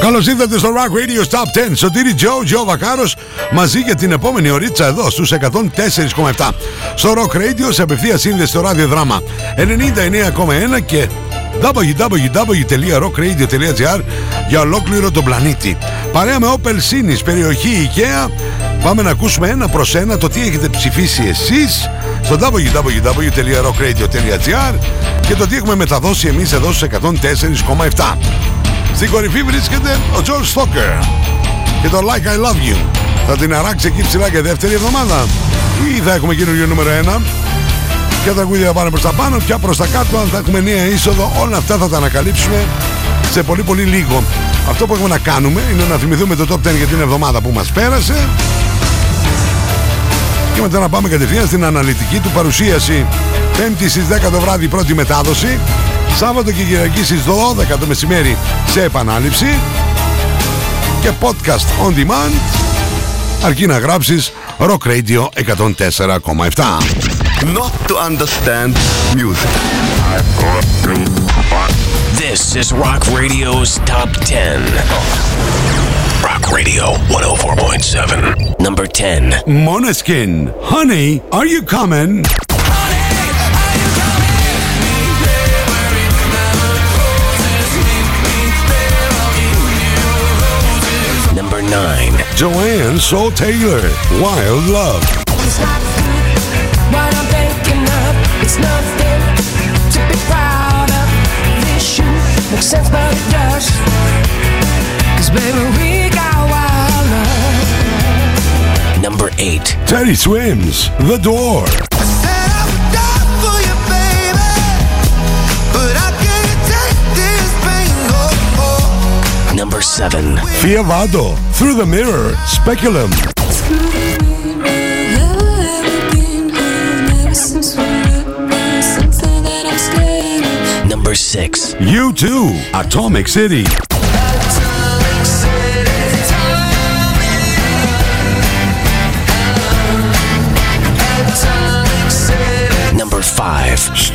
Καλώς ήρθατε στο Rock Radio Top 10. Σωτήρι Τζο, Τζο Βακάρος, μαζί για την επόμενη ωρίτσα εδώ στους 104,7. Στο Rock Radio σε απευθείας σύνδεση στο ραδιοδράμα 99,1 και www.rockradio.gr για ολόκληρο τον πλανήτη. Παρέα με Opel Sinis, περιοχή IKEA, πάμε να ακούσουμε ένα προς ένα το τι έχετε ψηφίσει εσείς στο www.rockradio.gr και το τι έχουμε μεταδώσει εμείς εδώ στους 104,7. Στην κορυφή βρίσκεται ο George Stoker και το Like I Love You. Θα την αράξει εκεί ψηλά και δεύτερη εβδομάδα ή θα έχουμε καινούριο νούμερο 1. Ποια τραγούδια θα πάνε προς τα πάνω, ποια προς τα κάτω, αν θα έχουμε νέα είσοδο, όλα αυτά θα τα ανακαλύψουμε σε πολύ πολύ λίγο. Αυτό που έχουμε να κάνουμε είναι να θυμηθούμε το Top 10 για την εβδομάδα που μας πέρασε και μετά να πάμε κατευθείαν στην αναλυτική του παρουσίαση. Πέμπτη στις 10 το βράδυ πρώτη μετάδοση. Σάββατο και Κυριακή στις 12 το μεσημέρι σε επανάληψη. Και podcast on demand. Αρκεί να γράψεις Rock Radio 104,7. Not to understand music. This is Rock Radio's Top 10. Rock Radio 104.7. Number 10. Moneskin, honey, are you coming? Number 9. Joanne Soul Taylor, Wild Love. It's not what 8. Teddy Swims, The Door. Number 7. Fiavado, Through the Mirror, Speculum. Number 6. You too, Atomic City.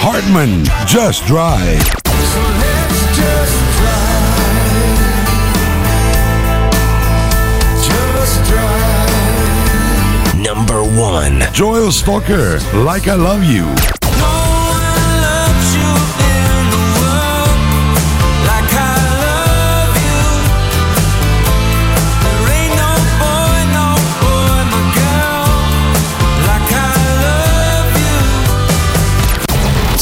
Hartman, Just Drive. Number one, Joel Stalker, Like I Love You.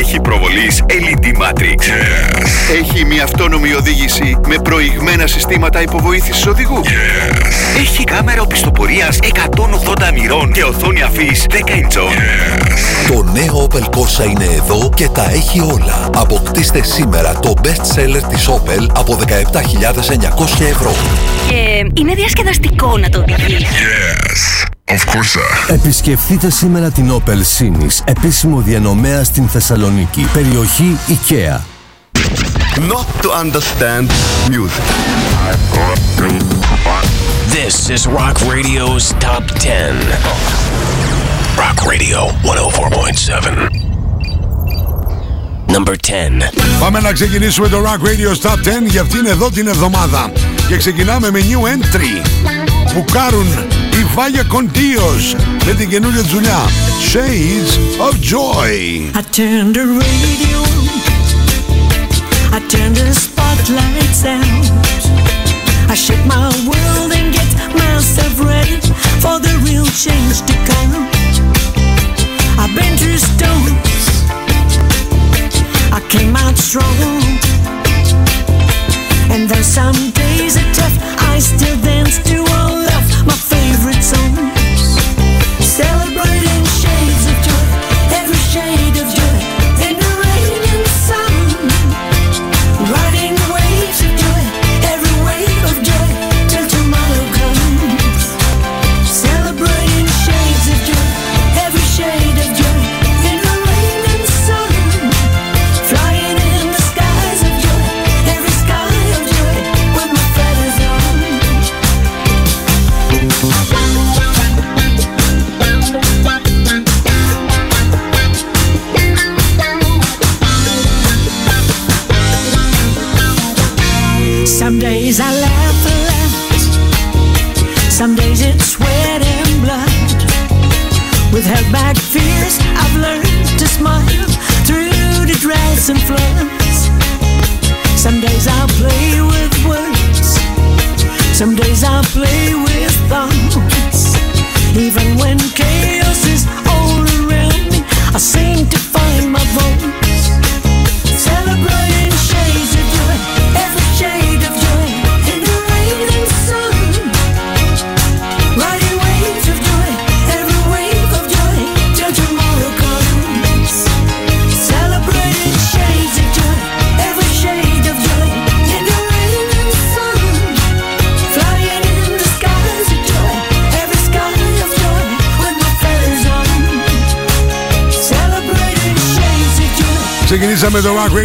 Έχει προβολής LED Matrix. Έχει μια αυτόνομη οδήγηση με προηγμένα συστήματα υποβοήθησης οδηγού. Έχει κάμερα οπισθοπορίας 180 μοιρών και οθόνη αφής 10 inch. Το νέο Opel Corsa είναι εδώ και τα έχει όλα. Αποκτήστε σήμερα το best seller της Opel από 17.900 ευρώ. Και είναι διασκεδαστικό να το οδηγείς. Επισκεφτείτε σήμερα την Opel Sinis, επίσημο διανομέα στην Θεσσαλονίκη, περιοχή IKEA. Not to understand music. This is Rock Radio's Top 10. Rock Radio 104.7. Number 10. Πάμε να ξεκινήσουμε το Rock Radio Top 10 για αυτήν εδώ την εβδομάδα. Και ξεκινάμε με new entry. Μπουκάρουν η Βάγια Κοντίος με την καινούργια τους δουλειά Shades of Joy. I turned the radio on. I turned the spotlights out. I shake my world and get myself ready for the real change to come. I've been through storms, I came out strong. And though some days are tough, I still dance to all of my favorite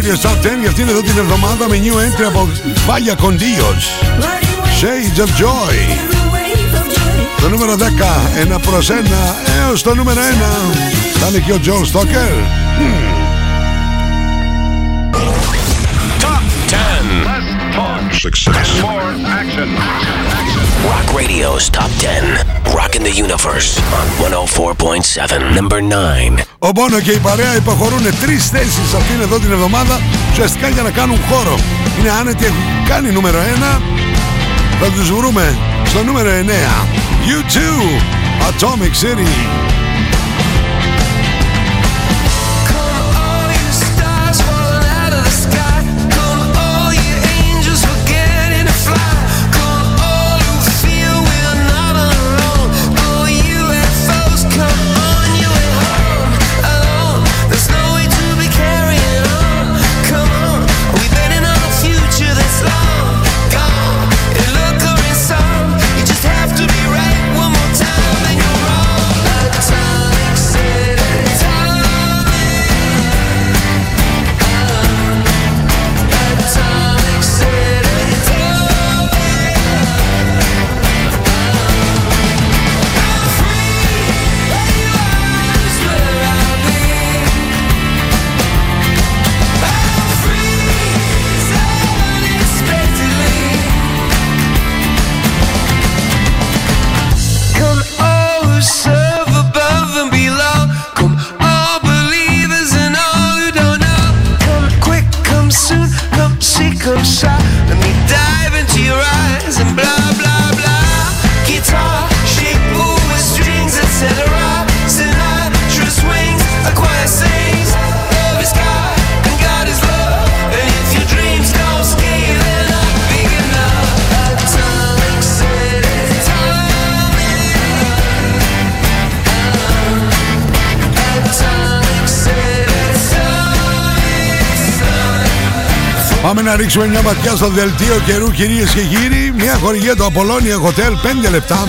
Radio Top 10 για αυτήν εδώ την εβδομάδα με new entry από Βάγια Κοντίος. Shades of Joy. Το νούμερο 10, ένα προς ένα, έως το νούμερο 1. Θα είναι και ο John Stoker. Top 10. Success. More action. Rock Radio's Top 10. Rocking the Universe on 104.7. Number 9. Ο Μπόνο και η παρέα υποχωρούν τρεις θέσεις αυτήν εδώ την εβδομάδα ουσιαστικά για να κάνουν χώρο. Είναι άνετοι, έχουν κάνει νούμερο 1. Θα τους βρούμε στο νούμερο 9. U2 Atomic City. Ρίξουμε μια ματιά στο δελτίο καιρού κυρίες και κύριοι. Μια χορηγία του Apollonia Hotel 5 λεπτά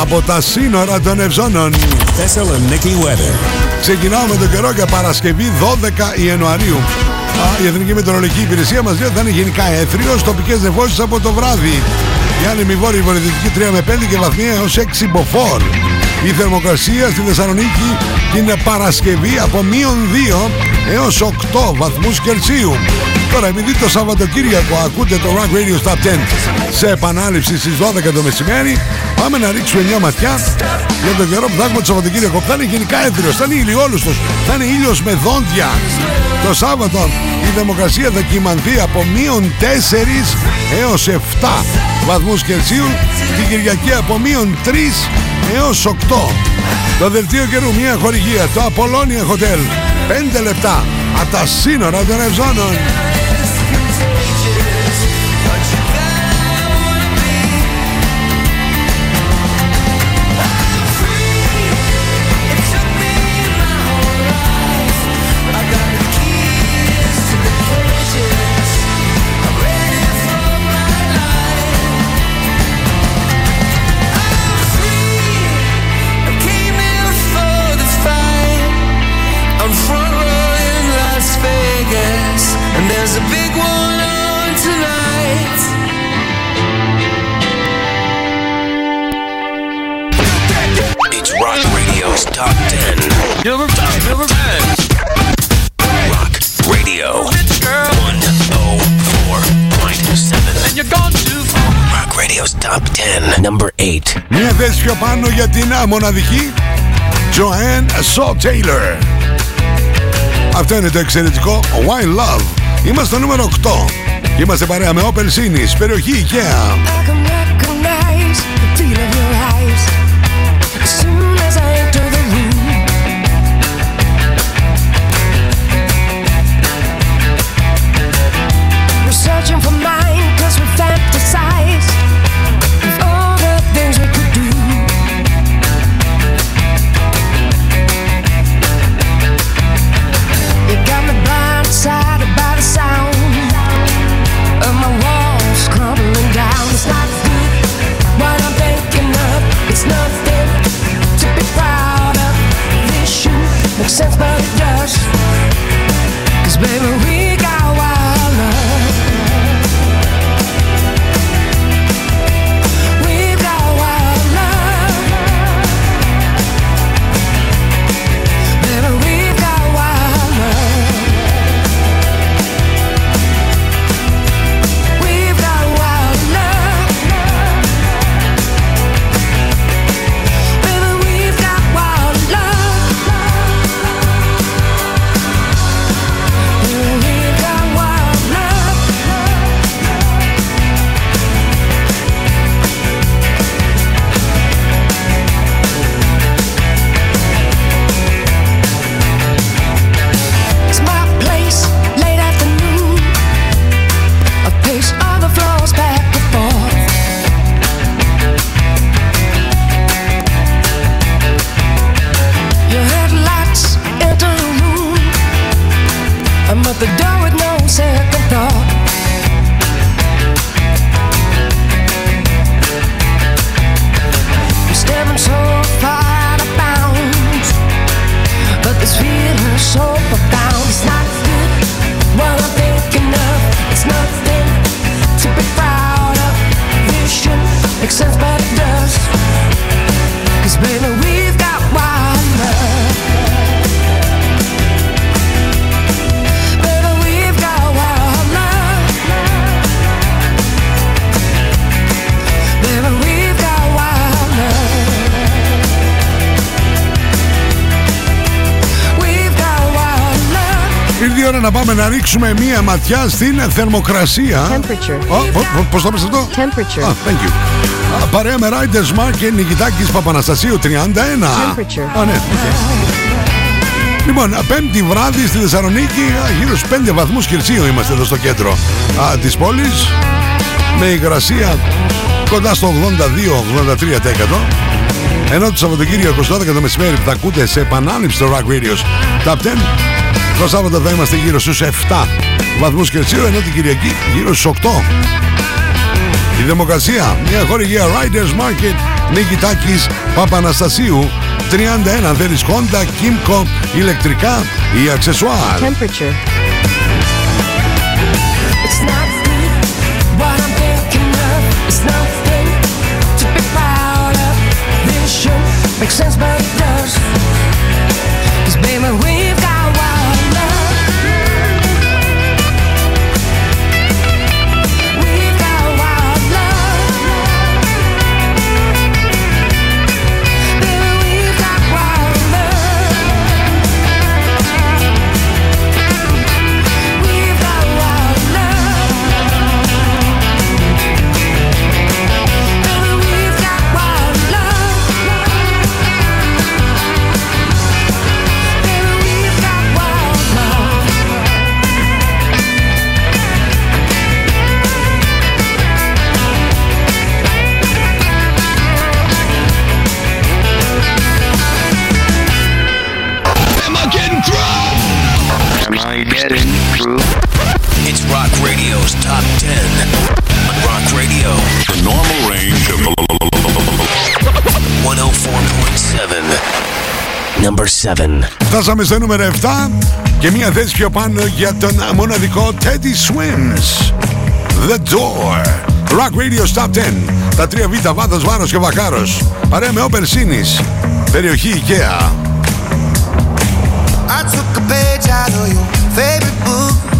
από τα σύνορα των Ευζώνων. Thessaloniki weather. Ξεκινάω με τον καιρό για Παρασκευή 12 Ιανουαρίου. Α, η Εθνική Μετεωρολογική Υπηρεσία μας λέει ότι θα είναι γενικά έθριος, τοπικές νεφώσεις από το βράδυ. Η άνεμη βόρεια βορειοδυτική 3 με 5 και βαθμία έως 6 μποφόρ. Η θερμοκρασία στη Θεσσαλονίκη την Παρασκευή από μείον 2 έως 8 βαθμούς Κελσίου. Τώρα επειδή το Σαββατοκύριακο ακούτε το Rock Radio Stop 10 σε επανάληψη στις 12 το μεσημέρι πάμε να ρίξουμε μια ματιά για τον καιρό που θα έχουμε το Σαββατοκύριακο. Θα είναι γενικά έθριος, θα είναι ηλιόλουστος, θα είναι ήλιος με δόντια. Το Σάββατο η θερμοκρασία θα κυμανθεί από μείον 4 έως 7 βαθμούς Κελσίου την Κυριακή από μείον 3 έως 8. Το δελτίο καιρού μια χορηγία, το Apollonia Hotel. 5 λεπτά από τα σύνορα των Ευζώνων. Rock Radio. 104.7. And you're gone too far. Rock Radio's Top 10. Number 8. Μια θέση πιο πάνω για την α, μοναδική Joanne Saw Taylor. Αυτό είναι το εξαιρετικό Why Love. Είμαστε στο νούμερο 8. Και είμαστε παρέα με Opel Sinis, περιοχή IKEA. Searching for mine 'cause we fantasize of all the things we could do. You got me blindsided by the sound of my walls crumbling down. It's not good what I'm thinking of. It's nothing to be proud of. This sense, but it does. Cause baby, I'm at the door with no second thought. Ώρα να πάμε να ρίξουμε μία ματιά στην θερμοκρασία. Temperature. Ω, πο- πο- Πώς το είπες αυτό; Temperature. Α, thank you. Α, Παρέα με Riders Mark και Νικητάκης Παπαναστασίου 31. Temperature. Α, ναι, οκ. Λοιπόν, Πέμπτη βράδυ στη Θεσσαλονίκη, α, γύρω στους 5 βαθμούς Κελσίου είμαστε εδώ στο κέντρο α, της πόλης. Με υγρασία κοντά στο 82-83%. Ενώ το Σαββατοκύριακο στο 12 το μεσημέρι που θα ακούτε σε επανάληψη στο Rock Radio's Top 10, το Σάββατο θα είμαστε γύρω στους 7 βαθμούς Κελσίου, ενώ την Κυριακή γύρω στους 8. Η Δημοκρασία, μια χορηγία Riders Market, Νίκη Τάκης, Παπαναστασίου, 31 αν θέλεις Honda, Kimco, ηλεκτρικά ή αξεσουάρ. Temperature. It's not good Φτάσαμε στο νούμερο 7 και μία θέση πιο πάνω για τον μοναδικό Teddy Swims. The Door. Rock Radio Stop 10. Τα τρία β' βάθος, βάρος και βακάρος. Παρέα με Όπερ Σίνης. Περιοχή IKEA. I took a page out of your favorite book.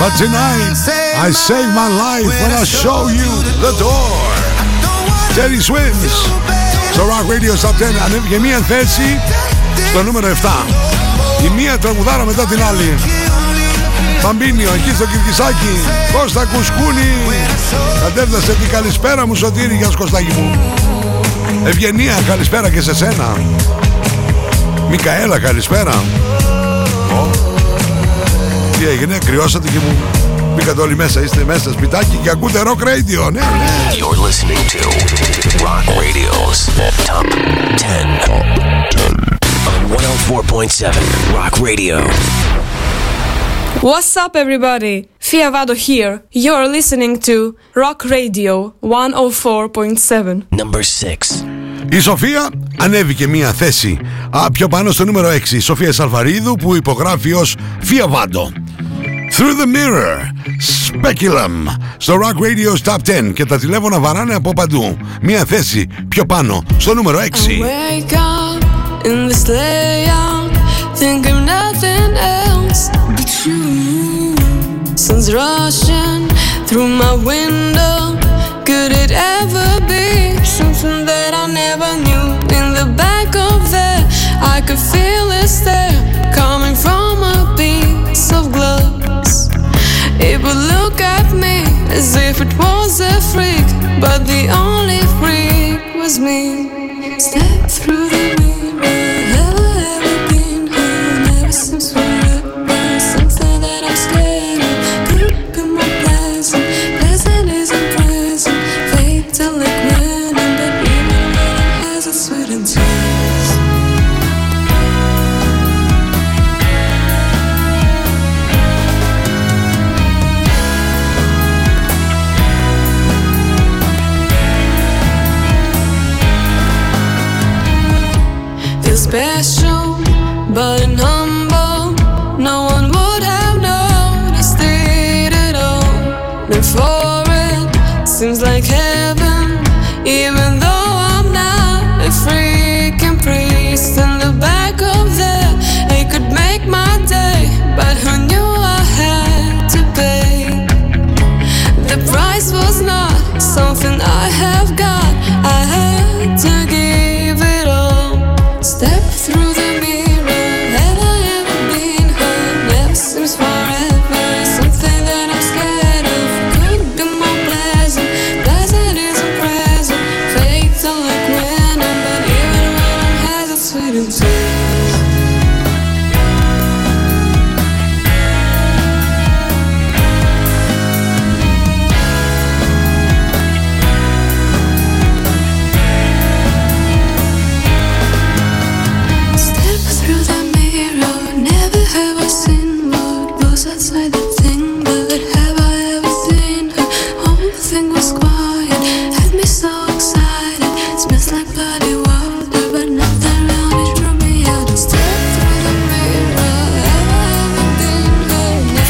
But tonight, But tonight I save my life when I show you the door. Teddy Swims. Στο Rock Radio Stop 10 ανέβηκε μία θέση στο νούμερο 7. Η μία τραγουδάρα μετά την άλλη. Μπαμπίνιο εκεί στο Κυρκισάκι. Κώστα Κουσκούνη. Κατέφτασε την καλησπέρα μου Σωτήρη για Κωστάκι μου. Ευγενία καλησπέρα και σε σένα. Μικαέλα καλησπέρα. Ω. Τι έγινε, κρυώσατε και μου μπήκατε όλοι μέσα, είστε μέσα σπιτάκι και ακούτε rock radio, ναι, ναι. You're listening to Rock Radio's Top 10 on 104.7 Rock Radio. What's up, everybody? Fiavado here. You're listening to Rock Radio 104.7. Number 6. Η Σοφία ανέβηκε μία θέση α, πιο πάνω στο νούμερο 6. Η Σοφία Σαλβαρίδου που υπογράφει ως Fiavado. Through the Mirror, Speculum, στο Rock Radio Top 10 και τα τηλέφωνα βαράνε από παντού. Μία θέση πιο πάνω στο νούμερο 6. Wake up in this layout, think of nothing else but you. Sun's rushing through my window. Could it ever be something that I never knew? In the back of there, I could feel it there coming from a piece of glass. It would look at me as if it was a freak, but the only freak was me. Step through the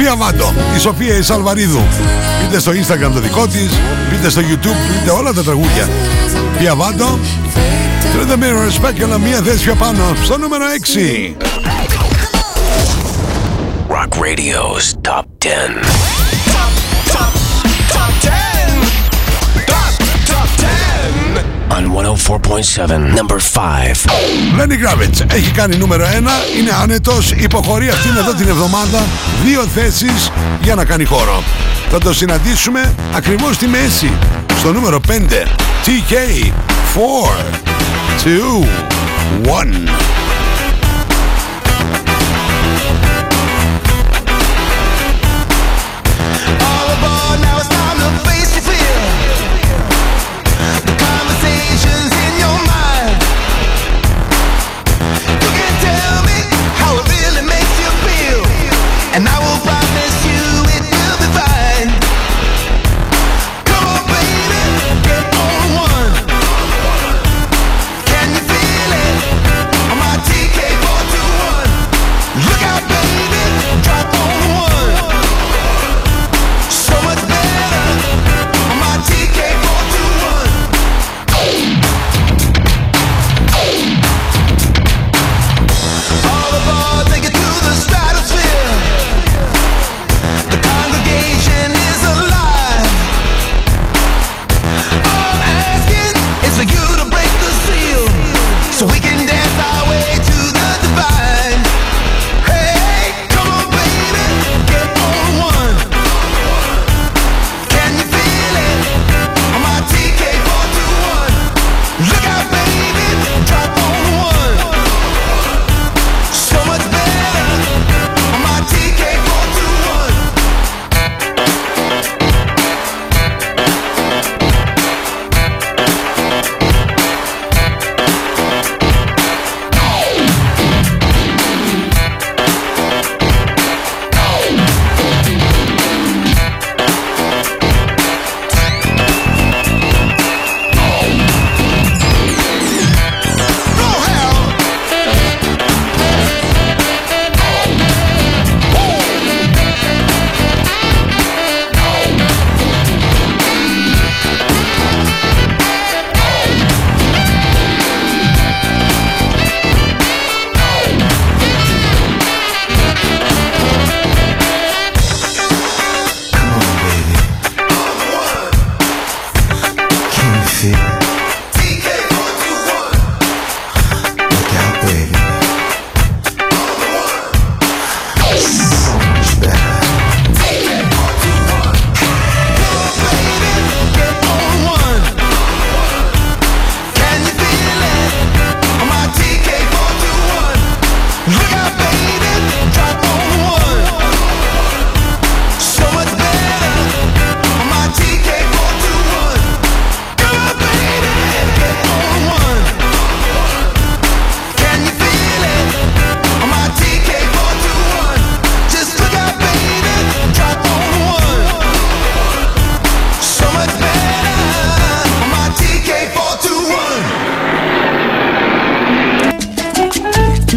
Σοφία Βάντο, η Σοφία η Μπείτε στο Instagram το δικό της, μπείτε στο YouTube, μπείτε όλα τα τραγούδια. Σοφία Βάντο, Through the Mirror, σπέκαλα μία θέση πιο πάνω, στο νούμερο 6. Rock Radio's Top 10. on 104.7, number 5. Lenny Kravitz έχει κάνει νούμερο 1, είναι άνετος, υποχωρεί αυτήν εδώ την εβδομάδα δύο θέσεις για να κάνει χώρο. Θα το συναντήσουμε ακριβώς στη μέση, στο νούμερο 5. TK 4 2 1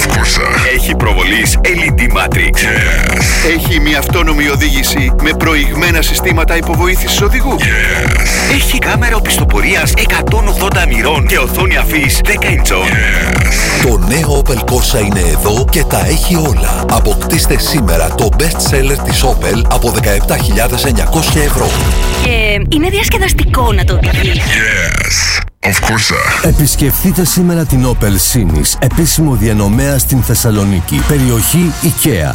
of course. Έχει προβολής LED Matrix. Yes. Έχει μια αυτόνομη οδήγηση με προηγμένα συστήματα υποβοήθησης οδηγού. Yes. Έχει κάμερα οπισθοπορίας 180 μοιρών και οθόνη αφής 10 inchών. Το νέο Opel Corsa είναι εδώ και τα έχει όλα. Αποκτήστε σήμερα το best seller της Opel από 17.900 ευρώ. Και είναι διασκεδαστικό να το οδηγείς. Yes, of course. Επισκεφτείτε σήμερα την Opel Sinis, επίσημο διανομέα στην Θεσσαλονίκη, περιοχή IKEA.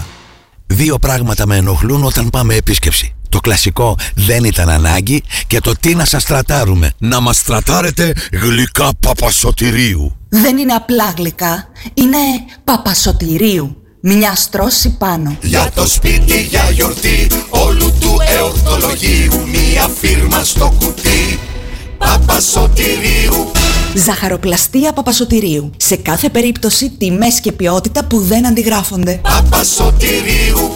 Δύο πράγματα με ενοχλούν όταν πάμε επίσκεψη. Το κλασικό δεν ήταν ανάγκη και το τι να σας τρατάρουμε. Να μας τρατάρετε γλυκά παπασωτηρίου. Δεν είναι απλά γλυκά, είναι παπασωτηρίου. Μια στρώση πάνω. Για το σπίτι, για γιορτή, όλου του εορτολογίου, μία φίρμα στο κουτί. Παπασωτηρίου. Ζαχαροπλαστεία Παπασωτηρίου. Σε κάθε περίπτωση τιμές και ποιότητα που δεν αντιγράφονται. Παπασωτηρίου.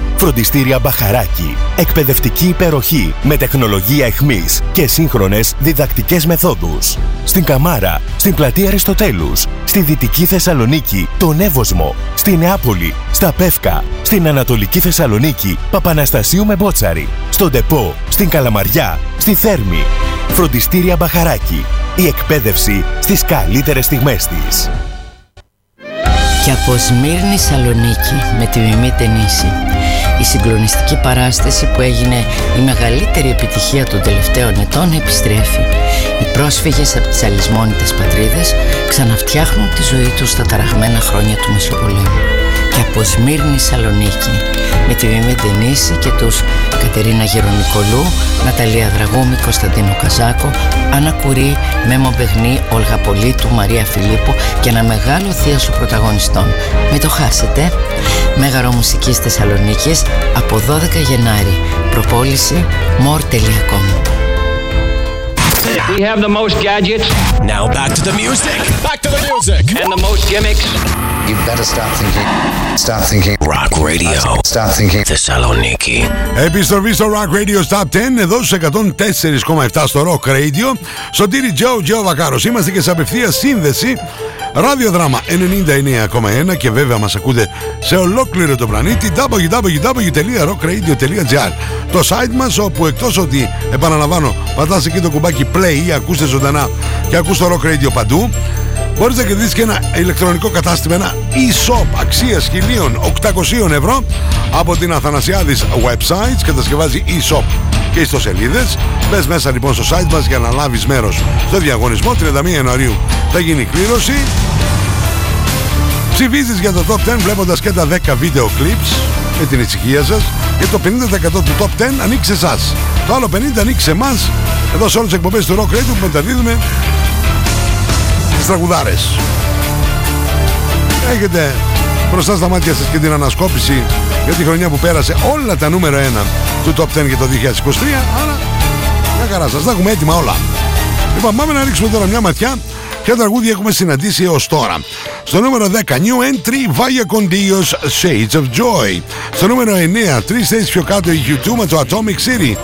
Φροντιστήρια Μπαχαράκη. Εκπαιδευτική υπεροχή με τεχνολογία εχμής και σύγχρονες διδακτικές μεθόδους. Στην Καμάρα, στην πλατεία Αριστοτέλους, στη Δυτική Θεσσαλονίκη, τον Εύωσμο, στη Νεάπολη, στα Πεύκα, στην Ανατολική Θεσσαλονίκη, Παπαναστασίου με Μπότσαρη, στον Τεπό, στην Καλαμαριά, στη Θέρμη. Φροντιστήρια Μπαχαράκη. Η εκπαίδευση στις καλύτερες στιγμές της. Και από Σμύρνη Σαλονίκη με τη Μιμή Τενίση η συγκλονιστική παράσταση που έγινε η μεγαλύτερη επιτυχία των τελευταίων ετών επιστρέφει. Οι πρόσφυγες από τις αλυσμόνητες πατρίδες ξαναφτιάχνουν τη ζωή τους στα ταραγμένα χρόνια του Μεσοπολέμου. Και από Σμύρνη Σαλονίκη με τη Μιμή Τενίση και τους Κατερίνα Γερονικολού, Ναταλία Δραγούμη, Κωνσταντίνο Καζάκο, Άννα Κουρί, Μέμο Μπεγνή, Όλγα Πολίτου, Μαρία Φιλίππου και ένα μεγάλο θείασο πρωταγωνιστών. Μην το χάσετε. Μέγαρο Μουσικής Θεσσαλονίκης από 12 Γενάρη. Προπόληση more.com We have the most gadgets. Now back to the music. Back to the music. And the most gimmicks. You better start thinking. Start thinking. Rock Radio. Start thinking. Θεσσαλονίκη. Επιστροφή στο Rock Radio Top 10 εδώ στους 104,7 στο Rock Radio. Σωτήρι Τζο, Τζο Βακάρος. Είμαστε και σε απευθεία σύνδεση. Ραδιοδράμα 99,1 και βέβαια μας ακούτε σε ολόκληρο το πλανήτη www.rockradio.gr Το site μας όπου εκτός ότι επαναλαμβάνω πατάς εκεί το κουμπάκι play ή ακούστε ζωντανά και ακούς το Rock Radio παντού Μπορείς να κερδίσεις και ένα ηλεκτρονικό κατάστημα, ένα e-shop αξίας 1.800 ευρώ από την Αθανασιάδης Websites, κατασκευάζει e-shop και ιστοσελίδες. Μπες μέσα λοιπόν στο site μας για να λάβεις μέρος στο διαγωνισμό. 31 Ιανουαρίου θα γίνει η κλήρωση. Ψηφίζεις για το Top 10 βλέποντας και τα 10 βίντεο clips με την ησυχία σας και το 50% του Top 10 ανοίξει σε εσάς. Το άλλο 50 ανοίξει σε εμάς εδώ σε όλες τις εκπομπές του Rock Radio που μεταδίδουμε τις τραγουδάρες. Έχετε μπροστά στα μάτια σας και την ανασκόπηση για τη χρονιά που πέρασε όλα τα νούμερο 1 του Top 10 για το 2023 άρα μια χαρά σας. Τα έχουμε έτοιμα όλα. Λοιπόν πάμε να ρίξουμε τώρα μια ματιά. Ποια τραγούδια έχουμε συναντήσει έως τώρα. Στο νούμερο 10 New Entry Vaya con Dios Shades of Joy. Στο νούμερο 9 Τρεις θέσεις πιο κάτω η U2 με το Atomic City.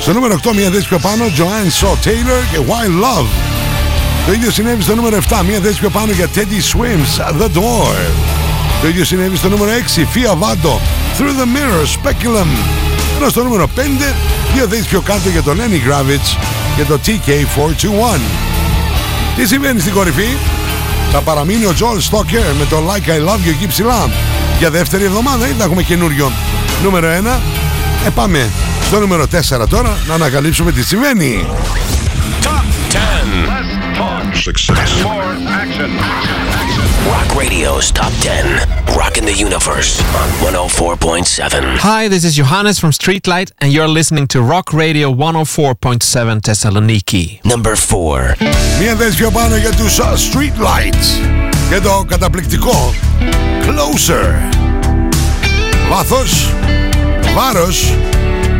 Στο νούμερο 8 μια θέση πιο πάνω Joanne Shaw Taylor και Wild Love Το ίδιο συνέβη στο νούμερο 7 Μια θέση πιο πάνω για Teddy Swims The Door Το ίδιο συνέβη στο νούμερο 6 Fia Vado Through the Mirror Speculum Ενώ στο νούμερο 5 Δύο θέσεις πιο κάτω για τον Lenny Gravitz και το TK421. Τι συμβαίνει στην κορυφή; Θα παραμείνει ο Joel Stoker με το Like I Love You εκεί ψηλά για δεύτερη εβδομάδα ή θα έχουμε καινούριο νούμερο 1. Ε, πάμε στο νούμερο 4 τώρα να ανακαλύψουμε τι συμβαίνει. Top 10. Success. Rock Radio's Top 10. Rocking the Universe on 104.7. Hi, this is Johannes from Streetlight, and you're listening to Rock Radio 104.7 Thessaloniki. Number 4. Μία θέση πιο πάνω για τους uh, Street Lights και το καταπληκτικό Closer. Βάθος, βάρος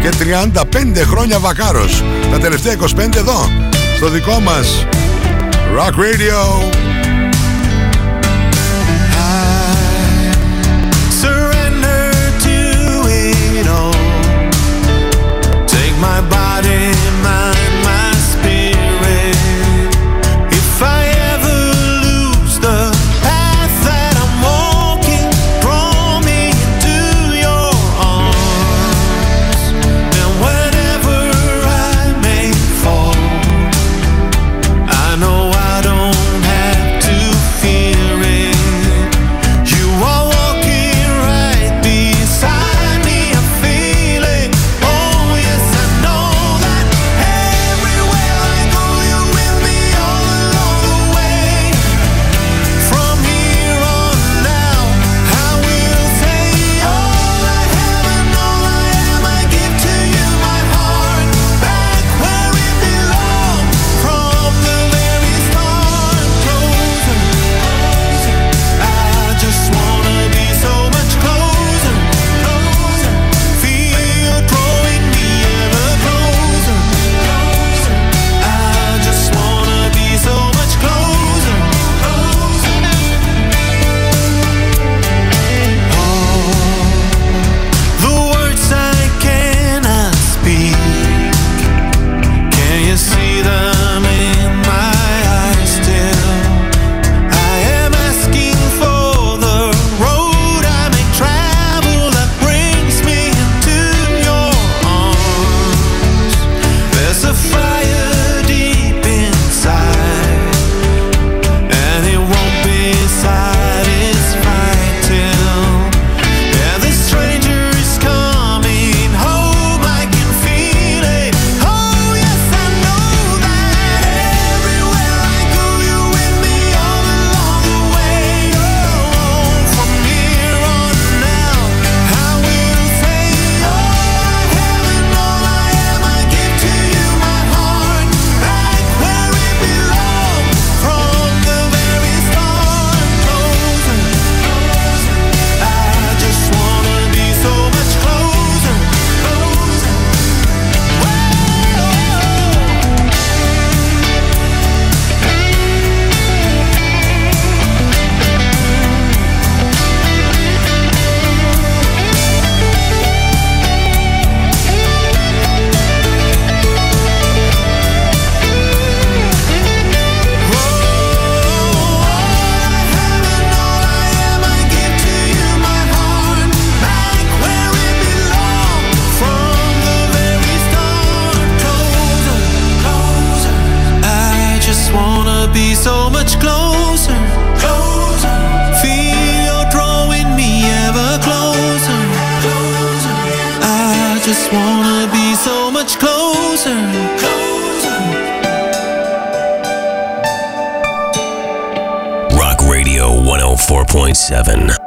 και 35 χρόνια βακάρος. Τα τελευταία 25 εδώ, στο δικό μας Rock Radio. surrender to it all. Take my body, just wanna be so much closer, closer. Rock Radio 104.7.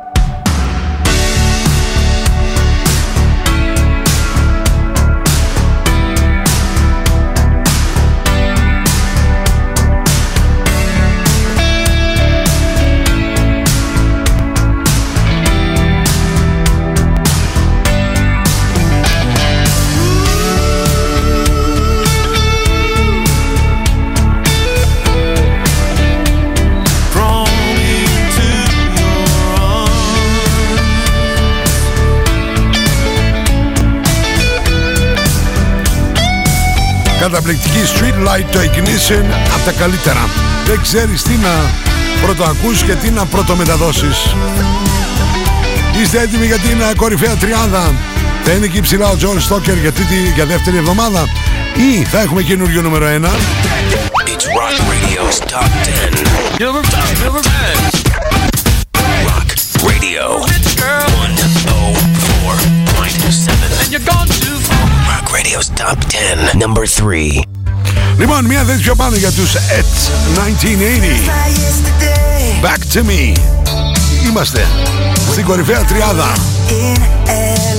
Καταπληκτική Street Light Ignition από τα καλύτερα. Δεν ξέρεις τι να πρωτοακούς και τι να πρωτομεταδώσεις. Είστε έτοιμοι για την ε, κορυφαία τριάδα; Θα είναι εκεί ψηλά ο Τζον Στόκερ για, τρίτη, για δεύτερη εβδομάδα; Ή θα έχουμε καινούριο νούμερο 1. It's Rock Radio's Top 10. Number 10. Number Rock Radio. 104.7. And you're gone too Rock Radio's Top 10, number 3. Λοιπόν, μια τέτοια πάνω για τους At 1980. Back to me. Είμαστε στην κορυφαία τριάδα. In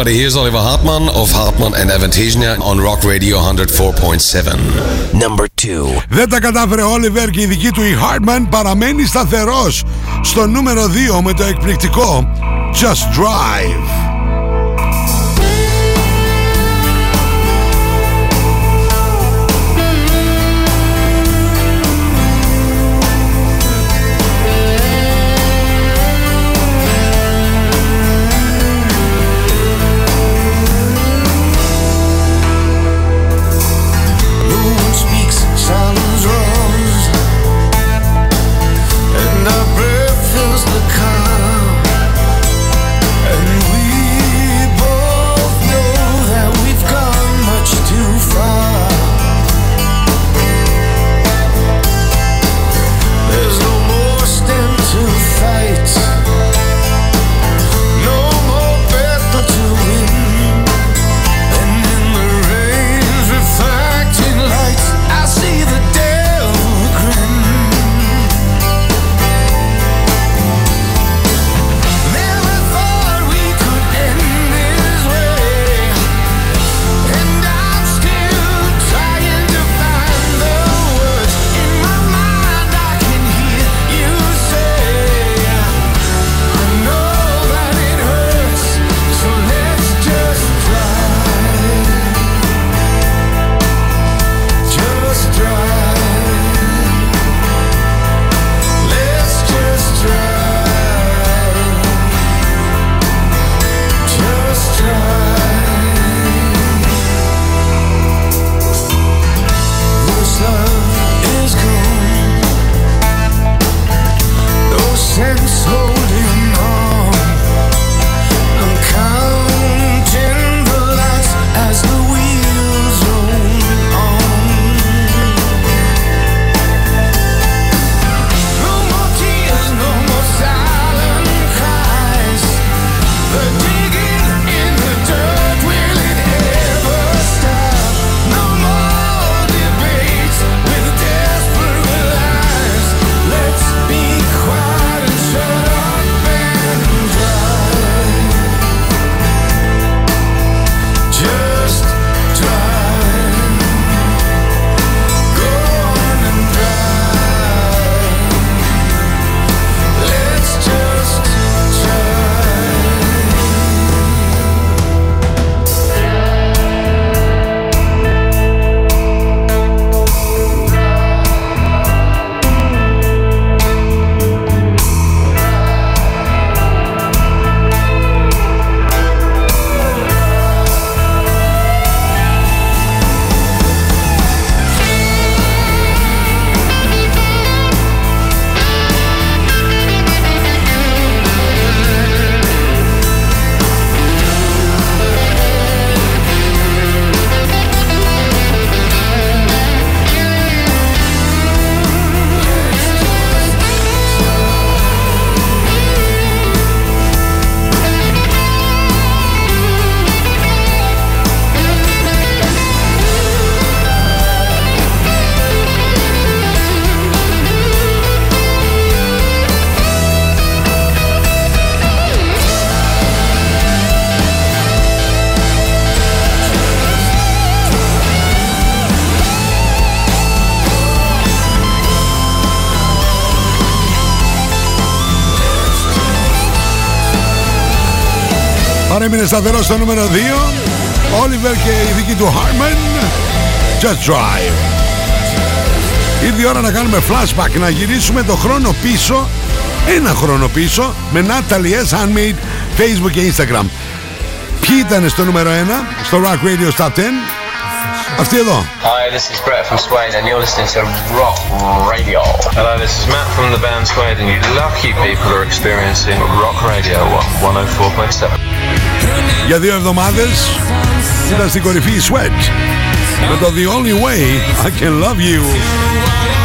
everybody. Here's Oliver Hartmann of Hartmann and Avantasia on Rock Radio 104.7. Number 2. Δεν τα κατάφερε ο Oliver και η δική του η Hartmann παραμένει σταθερός στο νούμερο 2 με το εκπληκτικό Just Drive. Παρέμεινε σταθερό στο νούμερο 2. Oliver και η δική του Harman. Just Drive. Ήρθε η ώρα να κάνουμε flashback, να γυρίσουμε το χρόνο πίσω, ένα χρόνο πίσω, με Natalie S. Handmade, Facebook και Instagram. Ποιοι ήταν στο νούμερο 1, στο Rock Radio Top 10, αυτή εδώ. Hi, this is Brett from Suede, and you're listening to Rock Radio. Hello, this is Matt from the band Suede, and you lucky people are experiencing Rock Radio 104.7. Για δύο εβδομάδες ήταν στην κορυφή η Sweat με το The Only Way I Can Love You.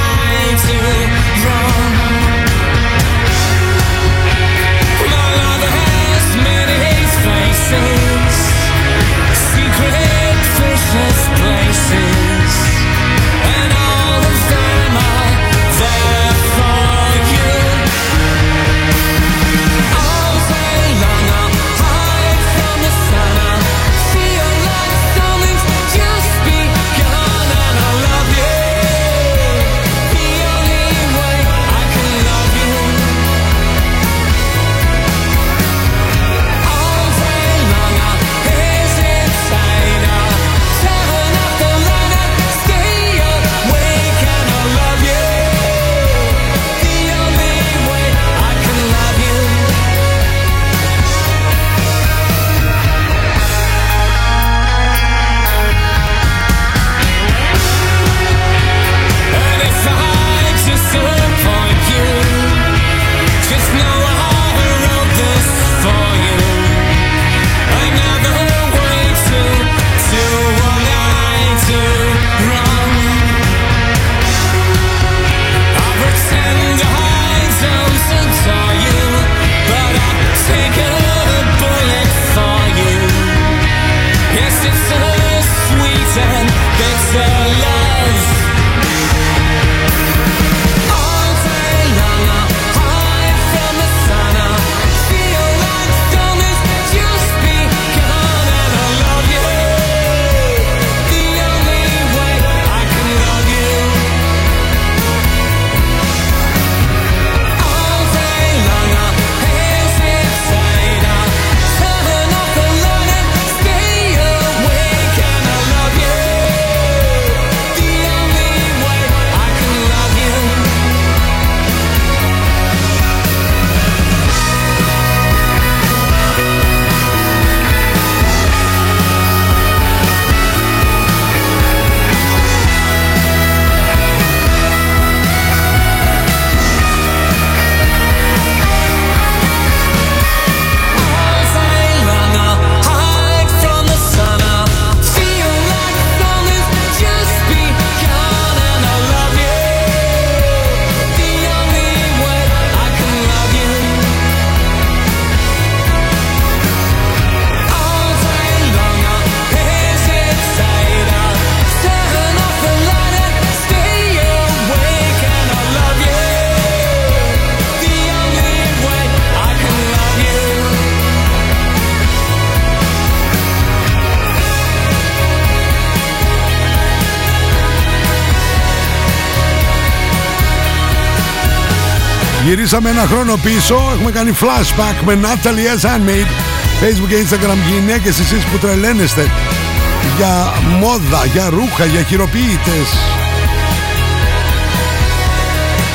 Γυρίσαμε ένα χρόνο πίσω, έχουμε κάνει flashback με Natalie S. Handmade. Facebook και Instagram γυναίκες εσείς που τρελαίνεστε. Για μόδα, για ρούχα, για χειροποίητες.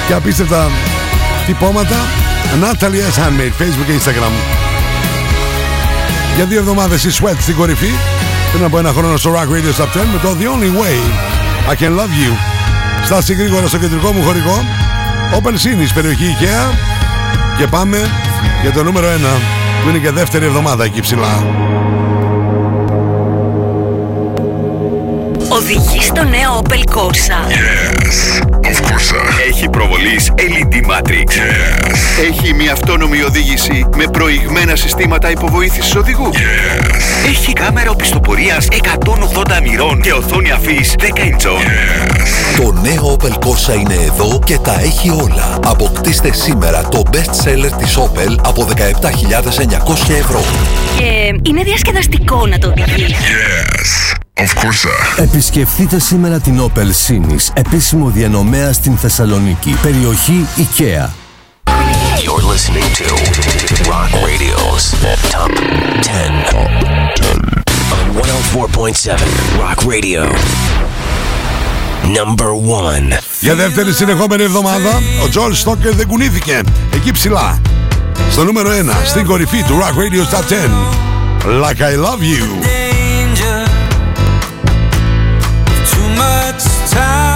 Και απίστευτα τυπώματα. Natalie S. Handmade Facebook και Instagram. Για δύο εβδομάδες η Sweat στην κορυφή. Πριν από ένα χρόνο στο Rock Radio Top 10 με το The Only Way. I Can Love You. Στάση γρήγορα στο κεντρικό μου χωρικό Open Sinis, περιοχή IKEA και πάμε για το νούμερο 1 που είναι και δεύτερη εβδομάδα εκεί ψηλά. Οδηγεί στο νέο Opel Corsa. Yes, of course. Έχει προβολής LED Matrix. Yes. Έχει μια αυτόνομη οδήγηση με προηγμένα συστήματα υποβοήθησης οδηγού. Yes. Έχει κάμερα οπισθοπορίας 180 μοιρών και οθόνη αφής 10 inch. Το νέο Opel Corsa είναι εδώ και τα έχει όλα. Αποκτήστε σήμερα το best seller της Opel από 17.900 ευρώ. Και είναι διασκεδαστικό να το οδηγείς. Yes, Of course. Επισκεφτείτε σήμερα την Opel Sinis, επίσημο διανομέα στην Θεσσαλονίκη, περιοχή IKEA. You're listening to Rock Radio's Top 10 on 104.7 Rock Radio. Number one. Για δεύτερη συνεχόμενη εβδομάδα, ο Τζορ Στόκερ δεν κουνήθηκε. Εκεί ψηλά. Στο νούμερο 1, στην κορυφή του Rock Radio's Top 10. Like I love you. time.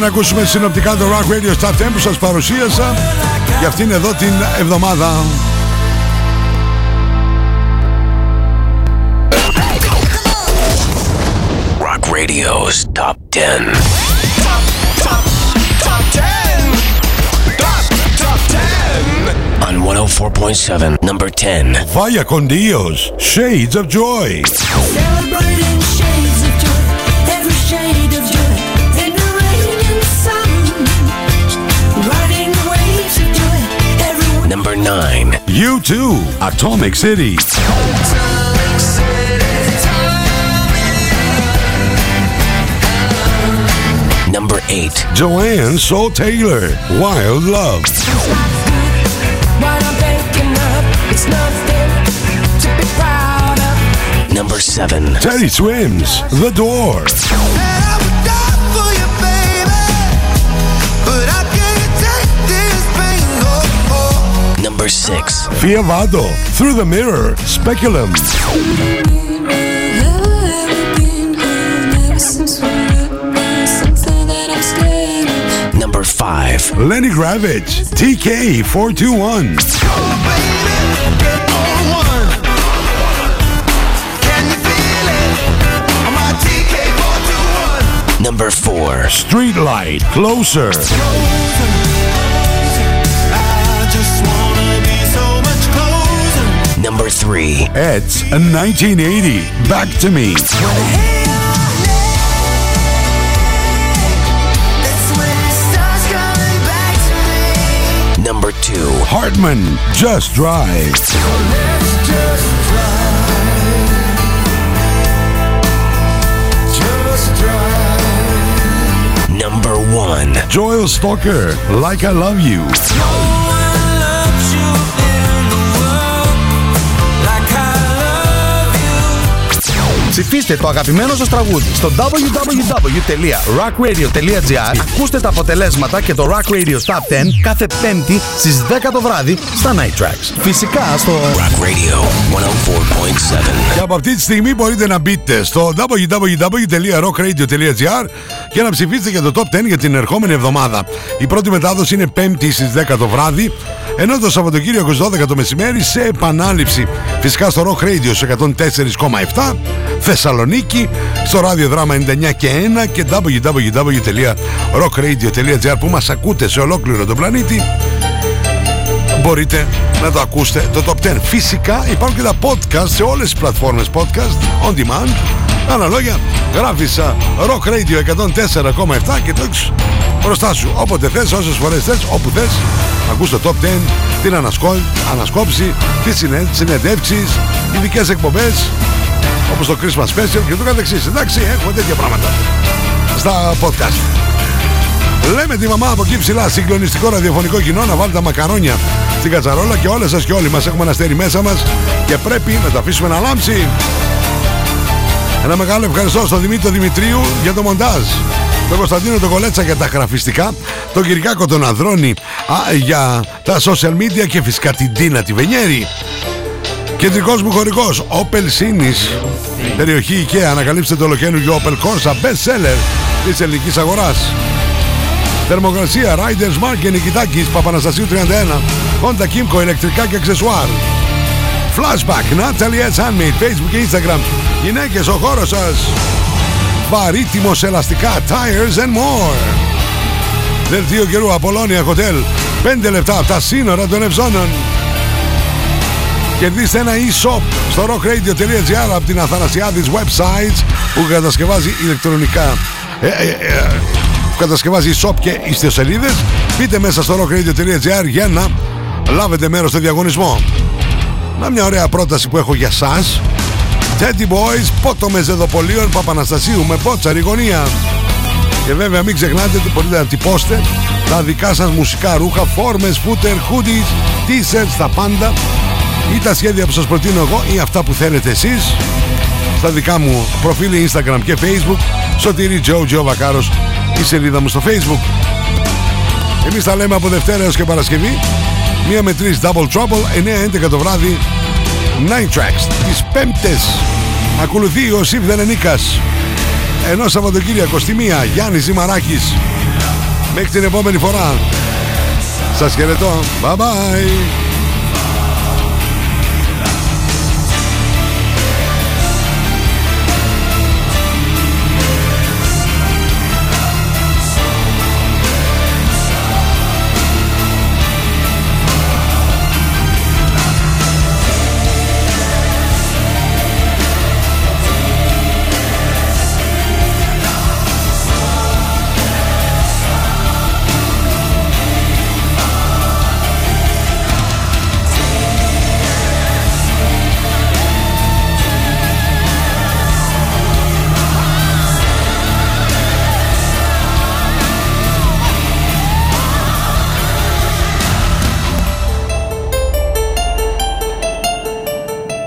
να ακούσουμε συνοπτικά το Rock Radio Start 10 που σας παρουσίασα για αυτήν εδώ την εβδομάδα. Rock Radio's Top 10 Top, top, top 10 Top, top 10 On 104.7, number 10 Vaya con Dios, Shades of Joy Number 9. You too, Atomic City. Number 8. Joanne Soul Taylor, Wild Love. Number 7. Teddy Swims, The Door. 6. Fiavado, Through the Mirror, Speculum. Number 5. Lenny Gravitch, TK421. Number 4. Streetlight, Closer. 3. It's a 1980, Back to Me. Number 2. Hartman, Just Drive. Number 1. Joel Stalker, Like I Love You. Ψηφίστε το αγαπημένο σας τραγούδι στο www.rockradio.gr Ακούστε τα αποτελέσματα και το Rock Radio Top 10 κάθε πέμπτη στις 10 το βράδυ στα Night Tracks. Φυσικά στο Rock Radio 104.7. Και από αυτή τη στιγμή μπορείτε να μπείτε στο www.rockradio.gr και να ψηφίσετε για το Top 10 για την ερχόμενη εβδομάδα. Η πρώτη μετάδοση είναι 5η στις 10 το βράδυ, ενώ το Σαββατοκύριακο στις 12 το μεσημέρι σε επανάληψη. Φυσικά στο Rock Radio σε 104,7 Θεσσαλονίκη, στο ραδιοδράμα 99 και 1 και www.rockradio.gr που μας ακούτε σε ολόκληρο τον πλανήτη μπορείτε να το ακούσετε το Top 10. Φυσικά υπάρχουν και τα podcast σε όλες τις πλατφόρμες podcast on demand. Άλλα λόγια, γράφεις α, Rock Radio 104,7 και το έχεις μπροστά σου. Όποτε θες, όσες φορές θες, όπου θες, ακούς το Top 10, την ανασκό... ανασκόψη, τις συνε... συνεντεύξεις, ειδικές εκπομπές, όπως το Christmas Special και το καθεξής. Εντάξει, έχουμε τέτοια πράγματα στα podcast. Λέμε τη μαμά από εκεί ψηλά, συγκλονιστικό ραδιοφωνικό κοινό, να βάλει τα μακαρόνια στην κατσαρόλα και όλες σας και όλοι μας έχουμε ένα αστέρι μέσα μας και πρέπει να το αφήσουμε να λάμψει. Ένα μεγάλο ευχαριστώ στον Δημήτρη Δημητρίου για το μοντάζ. Τον Κωνσταντίνο τον Κολέτσα για τα γραφιστικά, τον Κυριάκο τον Ανδρώνη α, για τα social media και φυσικά την Τίνα τη Βενιέρη. Κεντρικός μου χωρικός, Opel Sinis, περιοχή IKEA, ανακαλύψτε το ολοκαίνουργιο Opel Corsa, best seller της ελληνικής αγοράς. Θερμοκρασία Riders Mark Νικητάκης Παπαναστασίου 31 Honda Kimco ηλεκτρικά και αξεσουάρ Flashback Natalie S. Handmade Facebook και Instagram Γυναίκες ο χώρος σας Βαρύτιμος ελαστικά Tires and more. Δελτίο καιρού Απολώνια Hotel. 5 λεπτά από τα σύνορα των Ευζώνων. Κερδίστε ένα e-shop στο rockradio.gr από την Αθανασιάδης websites που κατασκευάζει ηλεκτρονικά. Ε, ε, ε, που κατασκευάζει shop και ιστοσελίδες. Μπείτε μέσα στο rockradio.gr για να λάβετε μέρος στο διαγωνισμό. Να μια ωραία πρόταση που έχω για σας Teddy Boys, πότομες εδωπολίων Παπαναστασίου με πότσα ρηγωνία και βέβαια μην ξεχνάτε ότι μπορείτε να τυπώσετε τα δικά σας μουσικά ρούχα φόρμες, φούτερ, hoodies, t-shirts, τα πάντα. Ή τα σχέδια που σας προτείνω εγώ ή αυτά που θέλετε εσείς στα δικά μου προφίλ Instagram και Facebook. Σωτήρι Τζο Τζο Βακάρος η σελίδα μου στο Facebook. Εμείς τα λέμε από Δευτέρα έως και Παρασκευή. Μία με τρεις Double Trouble 9-11 το βράδυ Nine Tracks τις πέμπτες. Ακολουθεί ο Σιβ Δενενίκας Ενώ Σαββατοκύριακο στη μία Γιάννης Ζημαράκης. Μέχρι την επόμενη φορά. Σας χαιρετώ. Bye bye